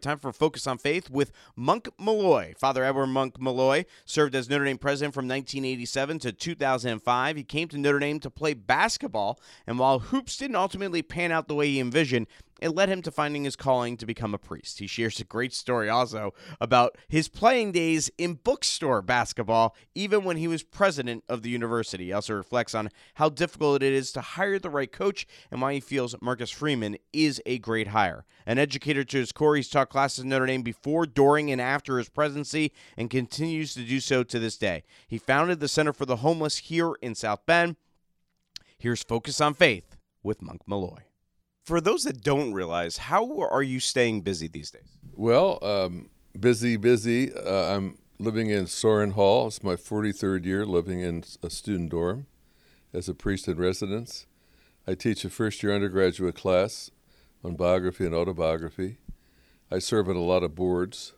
Time for Focus on Faith with Monk Malloy. Father Edward Monk Malloy served as Notre Dame president from 1987 to 2005. He came to Notre Dame to play basketball, and while hoops didn't ultimately pan out the way he envisioned, it led him to finding his calling to become a priest. He shares a great story also about his playing days in bookstore basketball, even when he was president of the university. He also reflects on how difficult it is to hire the right coach and why he feels Marcus Freeman is a great hire. An educator to his core, he's taught classes in Notre Dame before, during, and after his presidency and continues to do so to this day. He founded the Center for the Homeless here in South Bend. Here's Focus on Faith with Monk Malloy for those that don't realize, how are you staying busy these days? Well, um, busy, busy. Uh, I'm living in Sorin Hall. It's my 43rd year living in a student dorm as a priest in residence. I teach a first year undergraduate class on biography and autobiography. I serve on a lot of boards.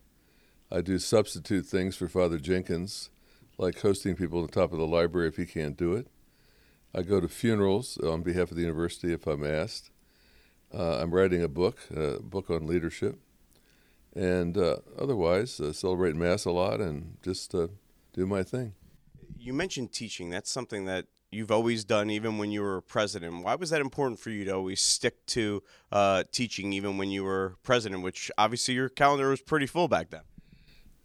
I do substitute things for Father Jenkins, like hosting people at the top of the library if he can't do it. I go to funerals on behalf of the university if I'm asked. Uh, I'm writing a book, a book on leadership, and uh, otherwise uh, celebrate Mass a lot and just uh, do my thing. You mentioned teaching. That's something that you've always done, even when you were a president. Why was that important for you to always stick to uh, teaching, even when you were president? Which obviously your calendar was pretty full back then.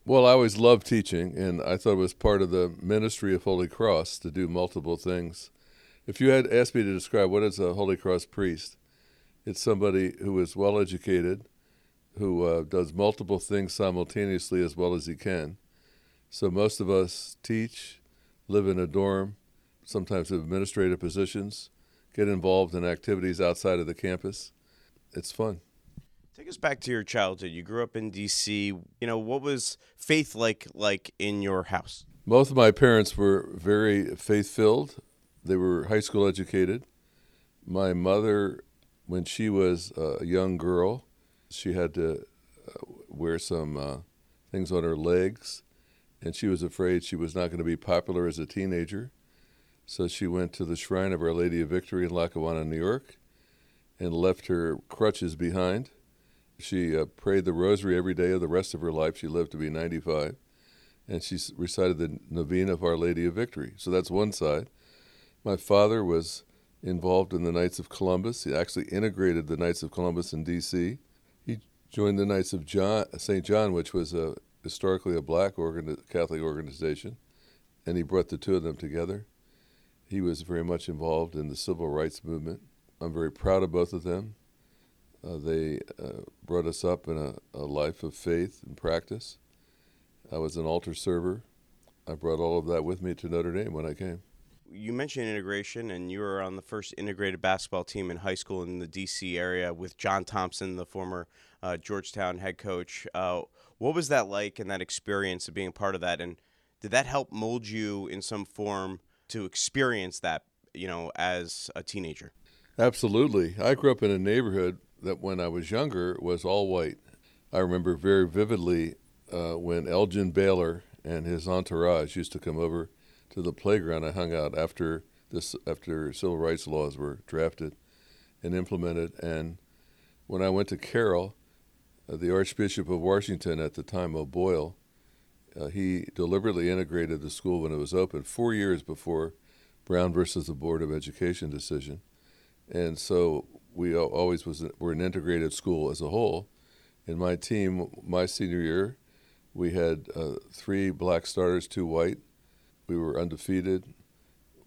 Well, I always loved teaching, and I thought it was part of the ministry of Holy Cross to do multiple things. If you had asked me to describe what is a Holy Cross priest, it's somebody who is well educated, who uh, does multiple things simultaneously as well as he can. So most of us teach, live in a dorm, sometimes have administrative positions, get involved in activities outside of the campus. It's fun. Take us back to your childhood. You grew up in D.C. You know, what was faith like like in your house? Both of my parents were very faith filled. They were high school educated. My mother when she was a young girl, she had to uh, wear some uh, things on her legs, and she was afraid she was not going to be popular as a teenager. So she went to the shrine of Our Lady of Victory in Lackawanna, New York, and left her crutches behind. She uh, prayed the rosary every day of the rest of her life. She lived to be 95. And she recited the novena of Our Lady of Victory. So that's one side. My father was involved in the Knights of Columbus. He actually integrated the Knights of Columbus in D.C. He joined the Knights of John, St. John, which was a, historically a black Catholic organization, and he brought the two of them together. He was very much involved in the civil rights movement. I'm very proud of both of them. Uh, they uh, brought us up in a, a life of faith and practice. I was an altar server. I brought all of that with me to Notre Dame when I came you mentioned integration, and you were on the first integrated basketball team in high school in the D.C. area with John Thompson, the former uh, Georgetown head coach. Uh, what was that like, and that experience of being part of that? And did that help mold you in some form to experience that, you know, as a teenager? Absolutely. I grew up in a neighborhood that, when I was younger, was all white. I remember very vividly uh, when Elgin Baylor and his entourage used to come over to the playground I hung out after this after civil rights laws were drafted and implemented. And when I went to Carroll, uh, the Archbishop of Washington at the time, O'Boyle, uh, he deliberately integrated the school when it was open four years before Brown versus the Board of Education decision. And so we always was were an integrated school as a whole. In my team, my senior year, we had uh, three black starters, two white, we were undefeated.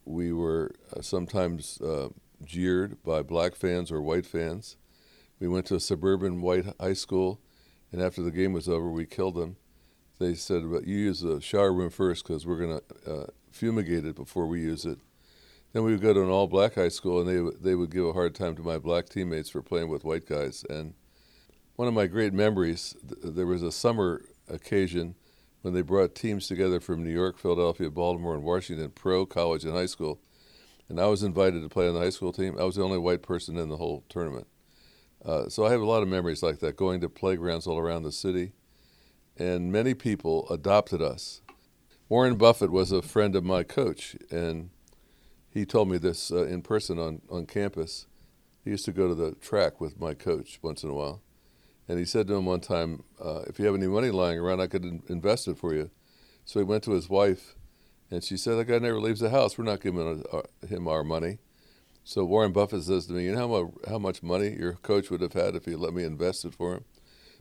We were uh, sometimes uh, jeered by black fans or white fans. We went to a suburban white high school, and after the game was over, we killed them. They said, "But you use the shower room first because we're going to uh, fumigate it before we use it." Then we would go to an all-black high school, and they they would give a hard time to my black teammates for playing with white guys. And one of my great memories, th- there was a summer occasion when they brought teams together from New York, Philadelphia, Baltimore, and Washington, pro, college, and high school. And I was invited to play on the high school team. I was the only white person in the whole tournament. Uh, so I have a lot of memories like that, going to playgrounds all around the city. And many people adopted us. Warren Buffett was a friend of my coach, and he told me this uh, in person on, on campus. He used to go to the track with my coach once in a while. And he said to him one time, uh, "If you have any money lying around, I could in- invest it for you." So he went to his wife, and she said, "That guy never leaves the house. We're not giving uh, him our money." So Warren Buffett says to me, "You know how, how much money your coach would have had if he let me invest it for him?"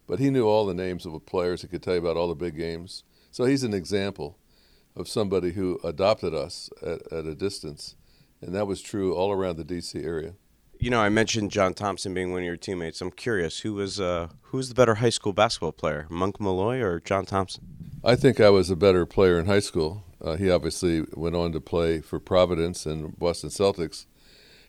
But he knew all the names of the players. He could tell you about all the big games. So he's an example of somebody who adopted us at, at a distance, and that was true all around the D.C. area. You know, I mentioned John Thompson being one of your teammates. I'm curious, who was uh, who was the better high school basketball player, Monk Malloy or John Thompson? I think I was a better player in high school. Uh, he obviously went on to play for Providence and Boston Celtics.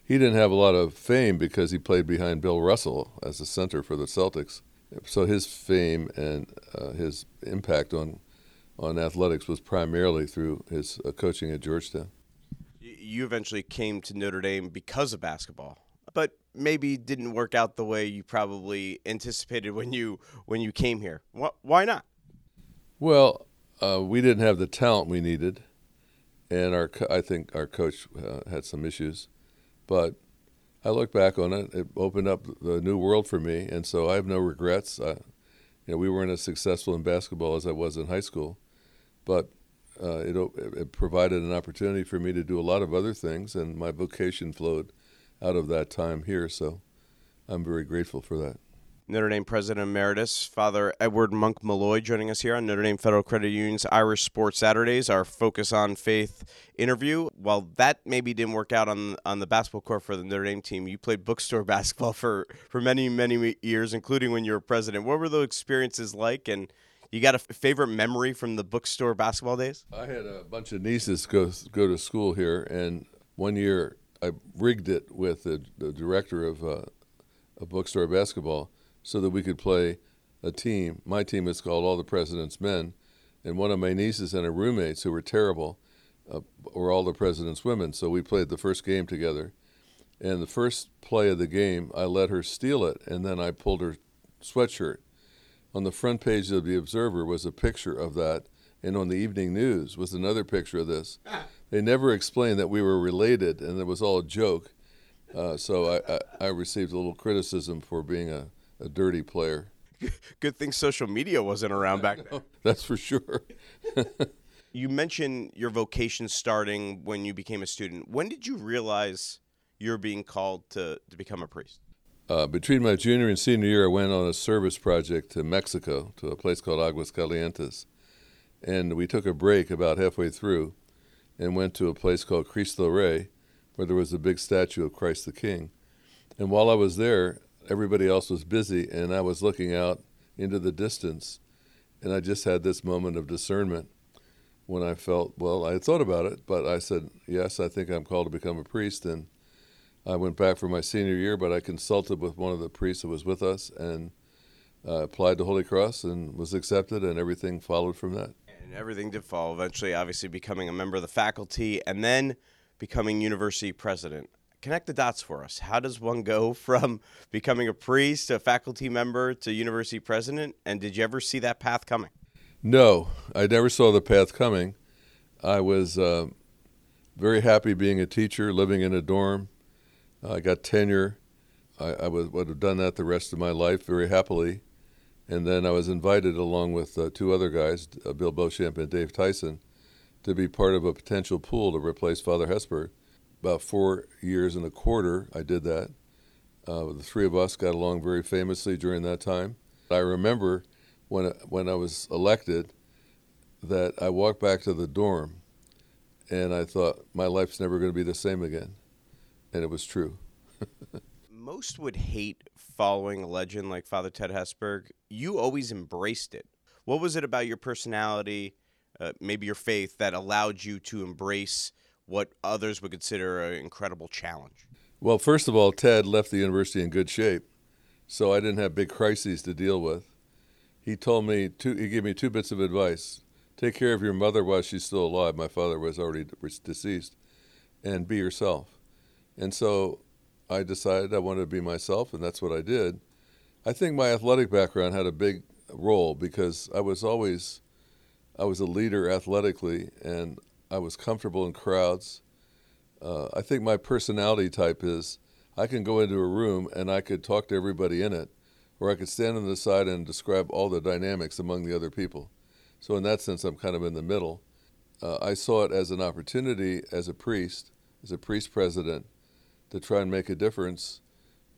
He didn't have a lot of fame because he played behind Bill Russell as a center for the Celtics. So his fame and uh, his impact on on athletics was primarily through his uh, coaching at Georgetown. You eventually came to Notre Dame because of basketball, but maybe didn't work out the way you probably anticipated when you when you came here. Why not? Well, uh, we didn't have the talent we needed, and our I think our coach uh, had some issues, but I look back on it. It opened up the new world for me, and so I have no regrets. I, you know, we weren't as successful in basketball as I was in high school, but uh, it, it provided an opportunity for me to do a lot of other things, and my vocation flowed out of that time here. So I'm very grateful for that. Notre Dame President Emeritus, Father Edward Monk Malloy, joining us here on Notre Dame Federal Credit Union's Irish Sports Saturdays, our Focus on Faith interview. While that maybe didn't work out on on the basketball court for the Notre Dame team, you played bookstore basketball for, for many, many years, including when you were president. What were those experiences like? And you got a f- favorite memory from the bookstore basketball days? I had a bunch of nieces go go to school here, and one year I rigged it with the, the director of uh, of bookstore basketball so that we could play a team. My team is called All the President's Men, and one of my nieces and her roommates, who were terrible, uh, were All the President's Women. So we played the first game together, and the first play of the game, I let her steal it, and then I pulled her sweatshirt. On the front page of the Observer was a picture of that, and on the evening news was another picture of this. They never explained that we were related, and it was all a joke. Uh, so I, I, I received a little criticism for being a, a dirty player. Good thing social media wasn't around back then. That's for sure. You mentioned your vocation starting when you became a student. When did you realize you were being called to, to become a priest? Uh, between my junior and senior year, I went on a service project to Mexico, to a place called Aguas Calientes. And we took a break about halfway through and went to a place called Cristo Rey, where there was a big statue of Christ the King. And while I was there, everybody else was busy, and I was looking out into the distance. And I just had this moment of discernment when I felt, well, I had thought about it, but I said, yes, I think I'm called to become a priest. And I went back for my senior year, but I consulted with one of the priests that was with us and uh, applied to Holy Cross and was accepted, and everything followed from that. And everything did fall. Eventually, obviously, becoming a member of the faculty and then becoming university president. Connect the dots for us. How does one go from becoming a priest to a faculty member to university president? And did you ever see that path coming? No, I never saw the path coming. I was uh, very happy being a teacher, living in a dorm. I got tenure. I, I would, would have done that the rest of my life very happily. And then I was invited, along with uh, two other guys, uh, Bill Beauchamp and Dave Tyson, to be part of a potential pool to replace Father Hesburgh. About four years and a quarter, I did that. Uh, the three of us got along very famously during that time. I remember when when I was elected that I walked back to the dorm, and I thought my life's never going to be the same again, and it was true. Most would hate following a legend like Father Ted Hesburgh. You always embraced it. What was it about your personality, uh, maybe your faith, that allowed you to embrace what others would consider an incredible challenge? Well, first of all, Ted left the university in good shape, so I didn't have big crises to deal with. He told me two. He gave me two bits of advice: take care of your mother while she's still alive. My father was already deceased, and be yourself. And so, I decided I wanted to be myself, and that's what I did. I think my athletic background had a big role because I was always, I was a leader athletically, and I was comfortable in crowds. Uh, I think my personality type is I can go into a room and I could talk to everybody in it or I could stand on the side and describe all the dynamics among the other people. So, in that sense, I'm kind of in the middle. Uh, I saw it as an opportunity as a priest, as a priest president, to try and make a difference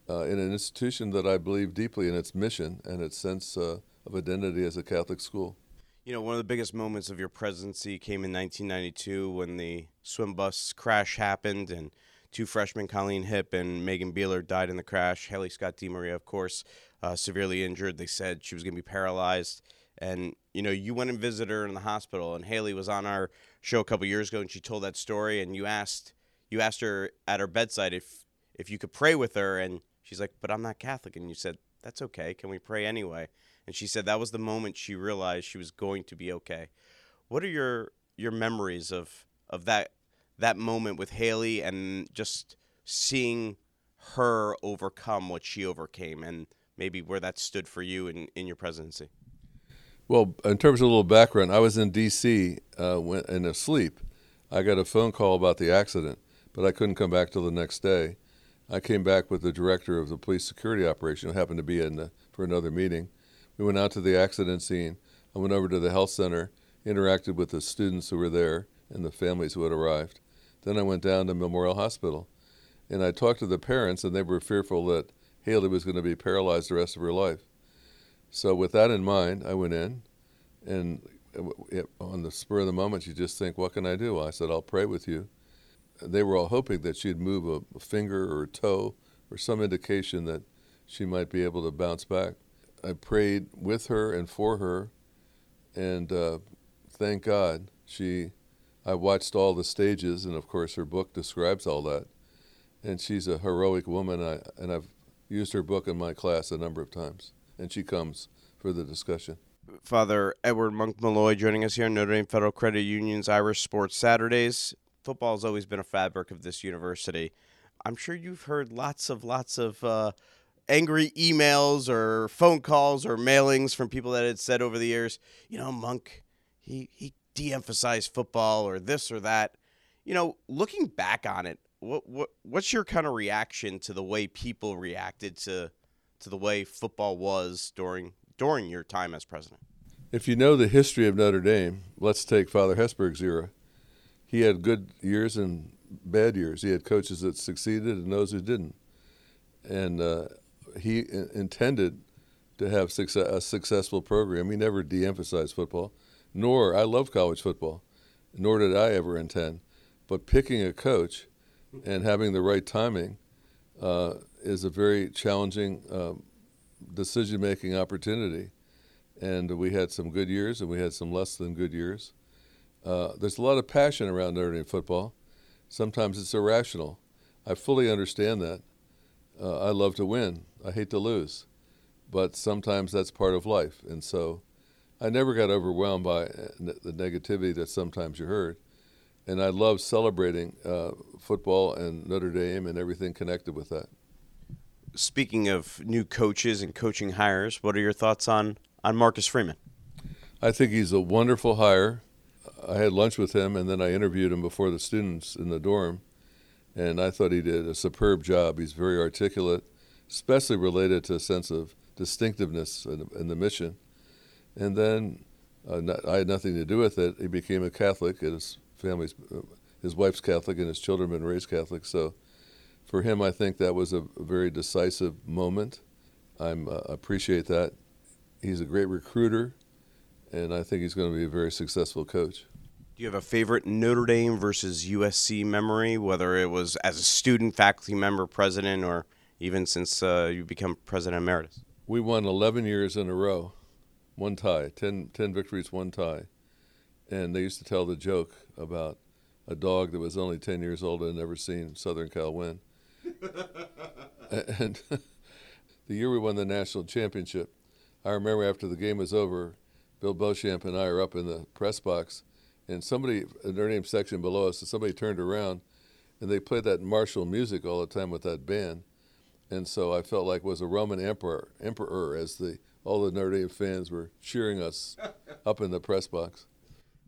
uh, in an institution that I believe deeply in its mission and its sense uh, of identity as a Catholic school. You know, one of the biggest moments of your presidency came in 1992 when the swim bus crash happened and two freshmen, Colleen Hipp and Megan Beeler, died in the crash. Haley Scott DeMaria, of course, uh, severely injured. They said she was going to be paralyzed. And, you know, you went and visited her in the hospital, and Haley was on our show a couple years ago, and she told that story, and you asked you asked her at her bedside if if you could pray with her, and she's like, "But I'm not Catholic," and you said, "That's okay. Can we pray anyway?" And she said that was the moment she realized she was going to be okay. What are your your memories of of that that moment with Haley and just seeing her overcome what she overcame and maybe where that stood for you in, in your presidency? Well, in terms of a little background, I was in D.C. Uh, when, and asleep. I got a phone call about the accident, but I couldn't come back till the next day. I came back with the director of the police security operation, who happened to be in the, for another meeting. We went out to the accident scene. I went over to the health center, interacted with the students who were there and the families who had arrived. Then I went down to Memorial Hospital, and I talked to the parents, and they were fearful that Haley was going to be paralyzed the rest of her life. So with that in mind, I went in, and uh, on the spur of the moment, you just think, "What can I do?" I said, "I'll pray with you." They were all hoping that she'd move a, a finger or a toe or some indication that she might be able to bounce back. I prayed with her and for her, and uh, thank God she. I watched all the stages, and of course, her book describes all that. And she's a heroic woman, I, and I've used her book in my class a number of times, and she comes for the discussion. Father Edward Monk Malloy joining us here on Notre Dame Federal Credit Union's Irish Sports Saturdays. Football has always been a fabric of this university. I'm sure you've heard lots of lots of uh, angry emails or phone calls or mailings from people that had said over the years, you know, Monk, he he de-emphasized football or this or that. You know, looking back on it, what what what's your kind of reaction to the way people reacted to to the way football was during during your time as president? If you know the history of Notre Dame, let's take Father Hesburgh's era. He had good years and bad years. He had coaches that succeeded and those who didn't. And uh, he intended to have success, a successful program. He never de emphasized football, nor, I love college football, nor did I ever intend. But picking a coach and having the right timing uh, is a very challenging um, decision making opportunity. And we had some good years and we had some less than good years. Uh, there's a lot of passion around Notre Dame football. Sometimes it's irrational. I fully understand that. Uh, I love to win. I hate to lose. But sometimes that's part of life. And so I never got overwhelmed by uh, the negativity that sometimes you heard. And I love celebrating uh, football and Notre Dame and everything connected with that. Speaking of new coaches and coaching hires, what are your thoughts on, on Marcus Freeman? I think he's a wonderful hire. I had lunch with him and then I interviewed him before the students in the dorm and I thought he did a superb job. He's very articulate, especially related to a sense of distinctiveness in, the mission. And then uh, not, I had nothing to do with it. He became a Catholic, and his family's, uh, his wife's Catholic, and his children been raised Catholic. So, for him, I think that was a, a very decisive moment. I uh, appreciate that. He's a great recruiter, and I think he's going to be a very successful coach. Do you have a favorite Notre Dame versus USC memory, whether it was as a student, faculty member, president, or even since uh, you become president emeritus? We won 11 years in a row, one tie, 10, 10 victories, one tie. And they used to tell the joke about a dog that was only 10 years old and never seen Southern Cal win. and the year we won the national championship, I remember after the game was over, Bill Beauchamp and I are up in the press box and somebody in their name section below us, and somebody turned around, and they played that martial music all the time with that band, and so I felt like was a Roman emperor, emperor as the all the Notre Dame fans were cheering us up in the press box.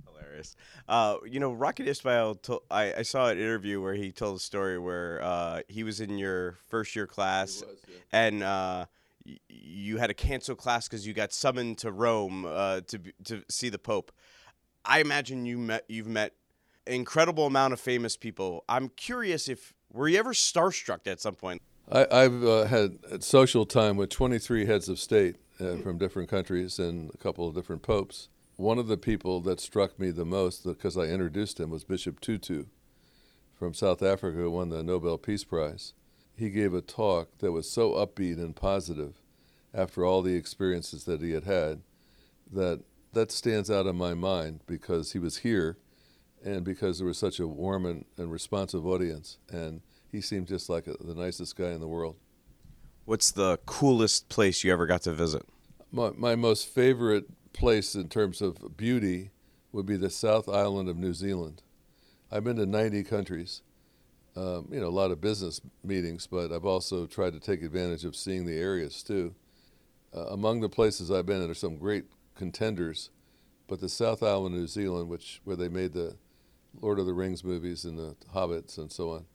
Hilarious. Uh, you know, Rocket Ismail. I, I saw an interview where he told a story where uh, he was in your first year class, was, yeah. and uh, y- you had to cancel class because you got summoned to Rome uh, to to see the Pope. I imagine you met you've met incredible amount of famous people. I'm curious if were you ever starstruck at some point? I, I've uh, had social time with 23 heads of state uh, from different countries and a couple of different popes. One of the people that struck me the most, because I introduced him, was Bishop Tutu from South Africa, who won the Nobel Peace Prize. He gave a talk that was so upbeat and positive after all the experiences that he had had that that stands out in my mind because he was here and because there was such a warm and, and responsive audience. And he seemed just like a, the nicest guy in the world. What's the coolest place you ever got to visit? My, my most favorite place in terms of beauty would be the South Island of New Zealand. I've been to 90 countries, um, you know, a lot of business meetings, but I've also tried to take advantage of seeing the areas too. Uh, among the places I've been, there are some great contenders, but the South Island of New Zealand, which where they made the Lord of the Rings movies and the Hobbits and so on,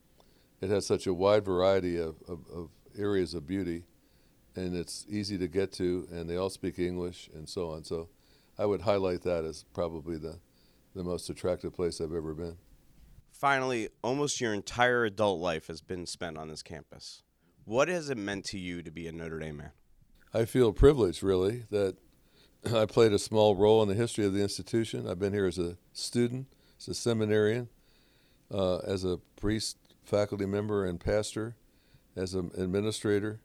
it has such a wide variety of, of, of areas of beauty, and it's easy to get to, and they all speak English and so on. So, I would highlight that as probably the the most attractive place I've ever been. Finally, almost your entire adult life has been spent on this campus. What has it meant to you to be a Notre Dame man? I feel privileged, really, that I played a small role in the history of the institution. I've been here as a student, as a seminarian, uh, as a priest, faculty member, and pastor, as an administrator.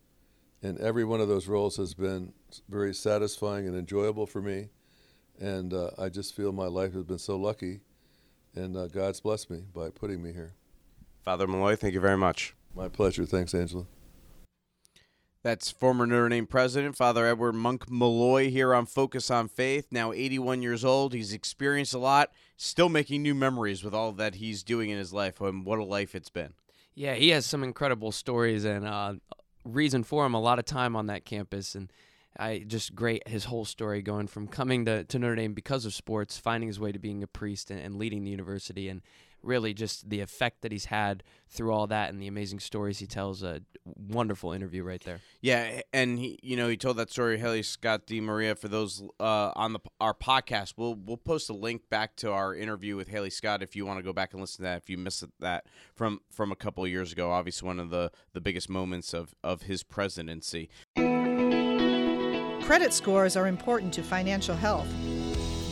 And every one of those roles has been very satisfying and enjoyable for me. And uh, I just feel my life has been so lucky, and uh, God's blessed me by putting me here. Father Malloy, thank you very much. My pleasure. Thanks, Angela. That's former Notre Dame president, Father Edward Monk Malloy, here on Focus on Faith. Now 81 years old. He's experienced a lot, still making new memories with all that he's doing in his life. And what a life it's been. Yeah, he has some incredible stories and uh, reason for him. A lot of time on that campus, and I just great his whole story going from coming to, to Notre Dame because of sports, finding his way to being a priest and, and leading the university, and really just the effect that he's had through all that and the amazing stories he tells. A wonderful interview right there. Yeah, and he, you know, he told that story, Haley Scott DeMaria. For those uh, on the our podcast, we'll we'll post a link back to our interview with Haley Scott if you want to go back and listen to that. If you missed that from from a couple of years ago, obviously one of the the biggest moments of of his presidency. Credit scores are important to financial health.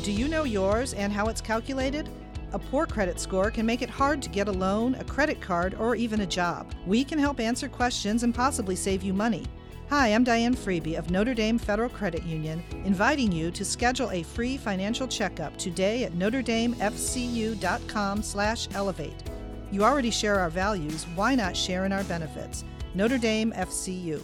Do you know yours and how it's calculated? A poor credit score can make it hard to get a loan, a credit card, or even a job. We can help answer questions and possibly save you money. Hi, I'm Diane Freeby of Notre Dame Federal Credit Union, inviting you to schedule a free financial checkup today at notredamefcu.com/elevate. You already share our values, why not share in our benefits? Notre Dame FCU.